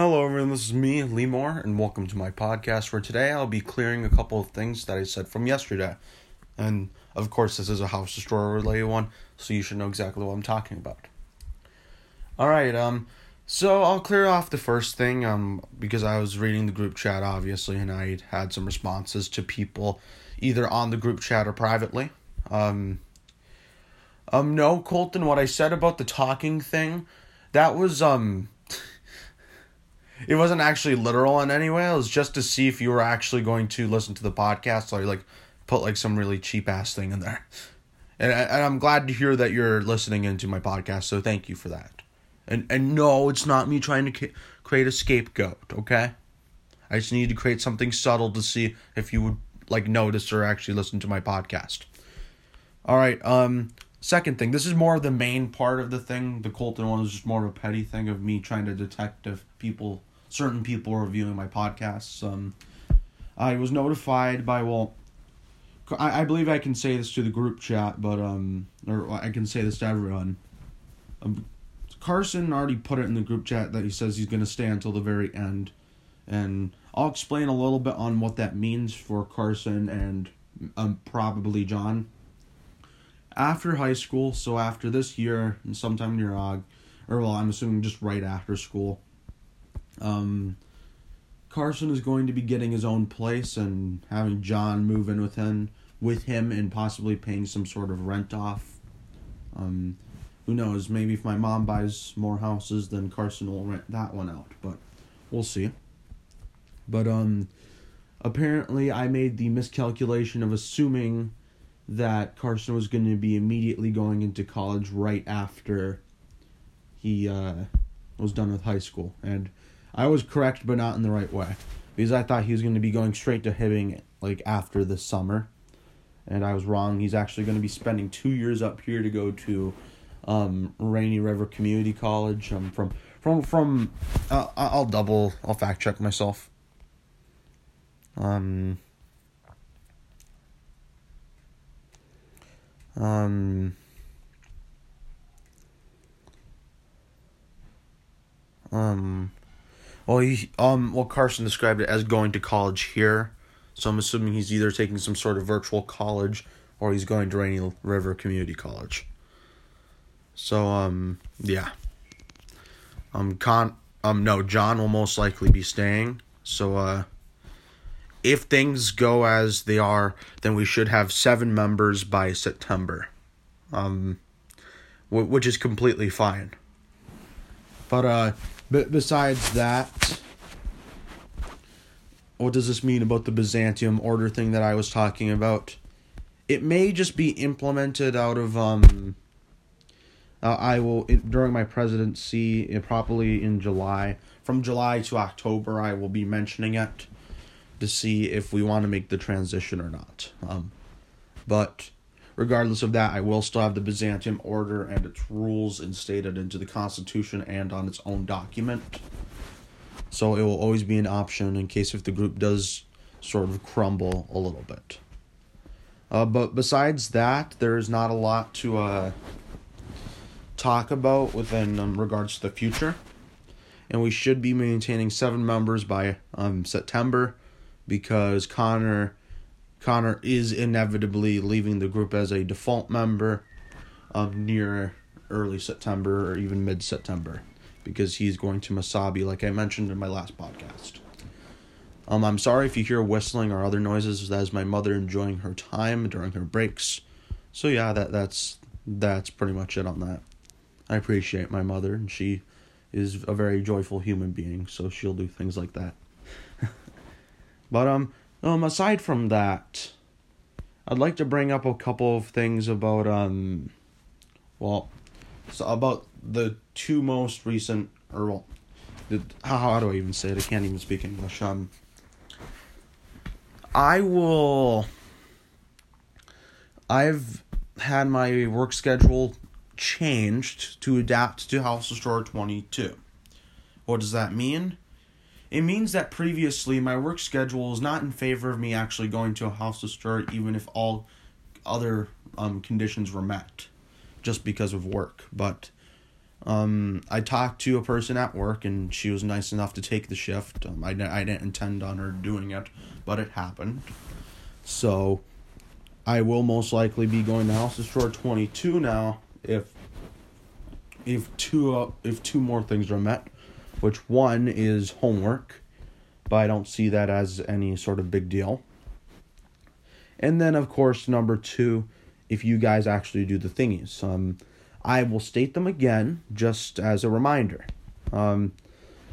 Hello, everyone. This is me, Lee Moore, and welcome to my podcast. For today, I'll be clearing a couple of things that I said from yesterday. And of course, this is a house destroyer related one, so you should know exactly what I'm talking about. All right. Um. So I'll clear off the first thing. Um. Because I was reading the group chat, obviously, and I had some responses to people, either on the group chat or privately. Um. Um. No, Colton. What I said about the talking thing, that was um it wasn't actually literal in any way. It was just to see if you were actually going to listen to the podcast. So I like put like some really cheap ass thing in there, and and I'm glad to hear that you're listening into my podcast. So thank you for that. And and no, it's not me trying to create a scapegoat. Okay, I just need to create something subtle to see if you would like notice or actually listen to my podcast. All right. Um. Second thing, this is more of the main part of the thing. The Colton one is just more of a petty thing of me trying to detect if people certain people are reviewing my podcasts. Um, I was notified by well, I, I believe I can say this to the group chat, but um, or I can say this to everyone. Um, Carson already put it in the group chat that he says he's going to stay until the very end, and I'll explain a little bit on what that means for Carson and um probably John. After high school, so after this year and sometime near Og, or well, I'm assuming just right after school, um, Carson is going to be getting his own place and having John move in with him, with him, and possibly paying some sort of rent off. Um, who knows? Maybe if my mom buys more houses, then Carson will rent that one out. But we'll see. But um, apparently, I made the miscalculation of assuming that Carson was going to be immediately going into college right after he uh, was done with high school, and I was correct, but not in the right way. Because I thought he was going to be going straight to Hibbing like after the summer, and I was wrong. He's actually going to be spending two years up here to go to um, Rainy River Community College. Um, from from from uh, I'll double I'll fact check myself. Um. Um. Um. Well, he um well Carson described it as going to college here, so I'm assuming he's either taking some sort of virtual college or he's going to Rainy River Community College. So um yeah. Um con um no John will most likely be staying. So uh if things go as they are, then we should have seven members by September. Um which is completely fine. But uh but besides that, what does this mean about the Byzantium order thing that I was talking about? It may just be implemented out of um. Uh, I will during my presidency, uh, probably in July. From July to October, I will be mentioning it to see if we want to make the transition or not. Um, but Regardless of that, I will still have the Byzantium order and its rules instated into the Constitution and on its own document. So it will always be an option in case if the group does sort of crumble a little bit. Uh, but besides that, there is not a lot to uh, talk about within um, regards to the future. And we should be maintaining seven members by um, September because Connor Connor is inevitably leaving the group as a default member um, near early September or even mid September because he's going to Mesabi, like I mentioned in my last podcast. Um, I'm sorry if you hear whistling or other noises. That is my mother enjoying her time during her breaks. So yeah, that that's that's pretty much it on that. I appreciate my mother, and she is a very joyful human being, so she'll do things like that. but um, um, aside from that, I'd like to bring up a couple of things about um, well, so about the two most recent or well, the, how how do I even say it? I can't even speak English. Um, I will. I've had my work schedule changed to adapt to House of Destroyer 22. What does that mean? It means that previously my work schedule was not in favor of me actually going to a house destroyer even if all other um, conditions were met, just because of work. But Um, I talked to a person at work, and she was nice enough to take the shift. Um, I, I didn't intend on her doing it, but it happened. So, I will most likely be going to House Destroyer 22 now if if two uh, if two more things are met, which one is homework, but I don't see that as any sort of big deal. And then of course number two, if you guys actually do the thingies, um, I will state them again just as a reminder. Um,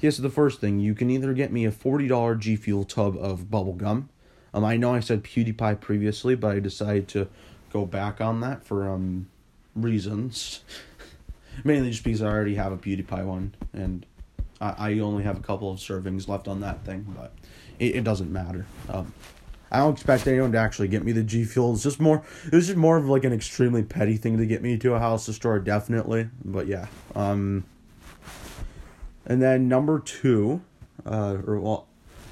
here's the first thing: you can either get me a forty dollar G Fuel tub of bubble gum. Um, I know I said PewDiePie previously, but I decided to go back on that for um reasons. Mainly just because I already have a PewDiePie one, and I, I only have a couple of servings left on that thing, but it, it doesn't matter. Um, I don't expect anyone to actually get me the G Fuel. It's just more. It was just more of like an extremely petty thing to get me to a house store, definitely. But yeah. Um. And then number two, uh, or well,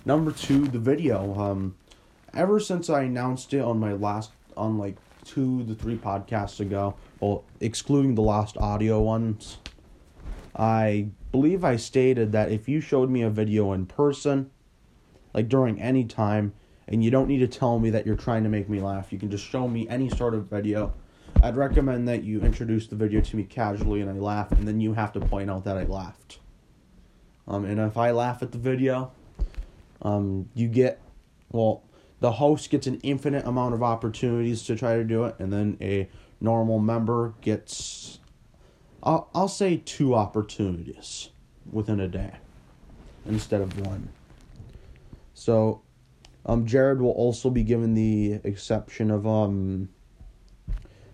number two, the video. Um, ever since I announced it on my last, on like two to three podcasts ago, well, excluding the last audio ones, I believe I stated that if you showed me a video in person, like during any time, and you don't need to tell me that you're trying to make me laugh, you can just show me any sort of video. I'd recommend that you introduce the video to me casually and I laugh, and then you have to point out that I laughed. Um, and if I laugh at the video, um, you get, well, the host gets an infinite amount of opportunities to try to do it, and then a normal member gets, I'll, I'll say two opportunities within a day instead of one. So, um, Jared will also be given the exception of um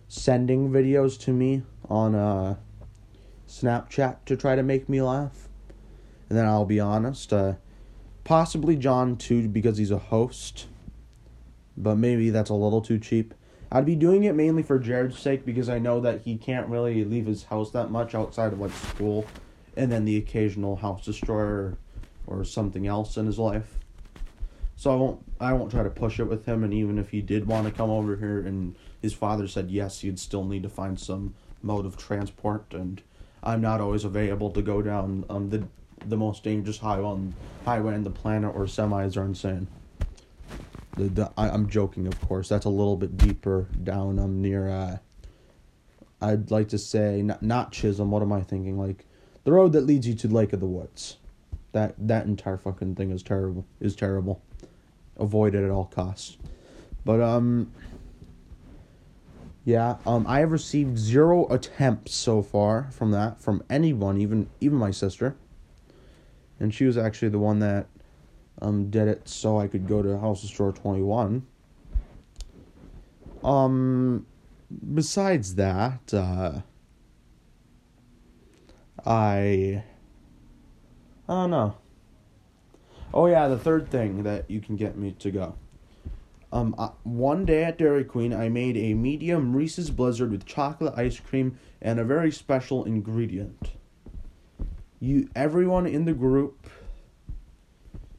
sending videos to me on uh Snapchat to try to make me laugh. And then I'll be honest, uh possibly John too because he's a host. But maybe that's a little too cheap. I'd be doing it mainly for Jared's sake because I know that he can't really leave his house that much outside of like school and then the occasional house destroyer or something else in his life. So I won't I won't try to push it with him and even if he did want to come over here and his father said yes, you'd still need to find some mode of transport and I'm not always available to go down um the the most dangerous highway on highway on the planet or semis are insane. The, the I, I'm joking, of course. That's a little bit deeper down. um near. Uh, I'd like to say not not Chisholm. What am I thinking? Like the road that leads you to Lake of the Woods. That that entire fucking thing is terrible. Is terrible. Avoid it at all costs. But um. Yeah, um, I have received zero attempts so far from that from anyone, even even my sister. And she was actually the one that um did it so I could go to House of Store 21. Um besides that, uh I I don't know. Oh yeah, the third thing that you can get me to go. Um, uh, one day at Dairy Queen, I made a medium Reese's Blizzard with chocolate ice cream and a very special ingredient. You, everyone in the group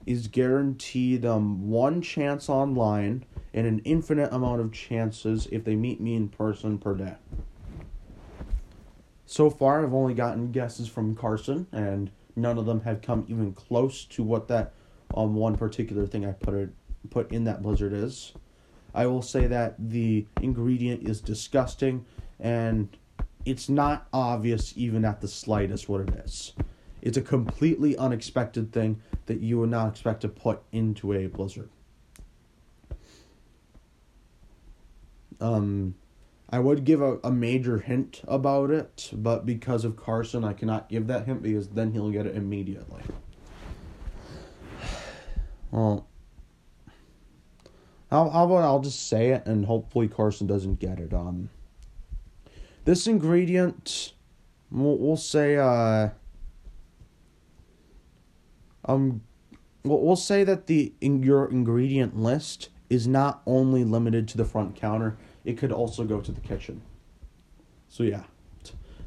is guaranteed um one chance online and an infinite amount of chances if they meet me in person per day. So far, I've only gotten guesses from Carson, and none of them have come even close to what that um one particular thing I put it put in that blizzard is. I will say that the ingredient is disgusting and it's not obvious even at the slightest what it is. It's a completely unexpected thing that you would not expect to put into a blizzard. Um I would give a, a major hint about it, but because of Carson, I cannot give that hint because then he'll get it immediately. Well, how, how I'll just say it and hopefully Carson doesn't get it. Um, this ingredient, we'll, we'll say, uh, um, we'll, we'll say that the in your ingredient list is not only limited to the front counter, it could also go to the kitchen. So yeah,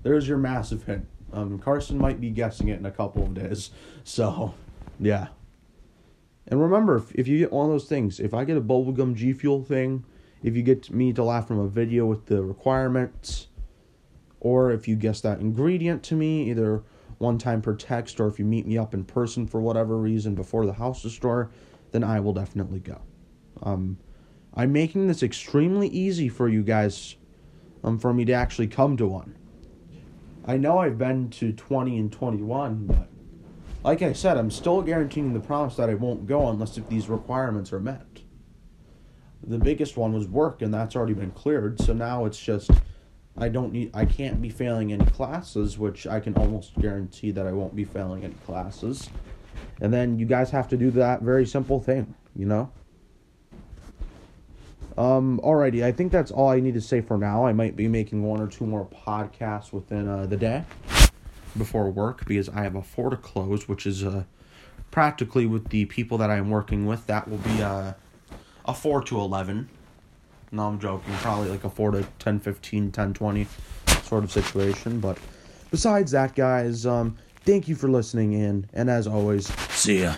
there's your massive hint. Um, Carson might be guessing it in a couple of days. So, yeah. And remember, if, if you get one of those things, if I get a bubblegum G Fuel thing, if you get me to laugh from a video with the requirements, or if you guess that ingredient to me, either one time per text or if you meet me up in person for whatever reason before the house is store, then I will definitely go. Um, I'm making this extremely easy for you guys um, for me to actually come to one. I know I've been to 20 and 21, but like I said, I'm still guaranteeing the promise that I won't go unless if these requirements are met. The biggest one was work, and that's already been cleared. So now it's just I don't need I can't be failing any classes, which I can almost guarantee that I won't be failing any classes. And then you guys have to do that very simple thing, you know? Um, alrighty, I think that's all I need to say for now. I might be making one or two more podcasts within uh, the day before work because I have a four to close, which is uh, practically with the people that I'm working with. That will be uh, a four to eleven. No, I'm joking. Probably like a four to 10, 15, 10, 20 sort of situation. But besides that, guys, um, thank you for listening in, and as always, see ya.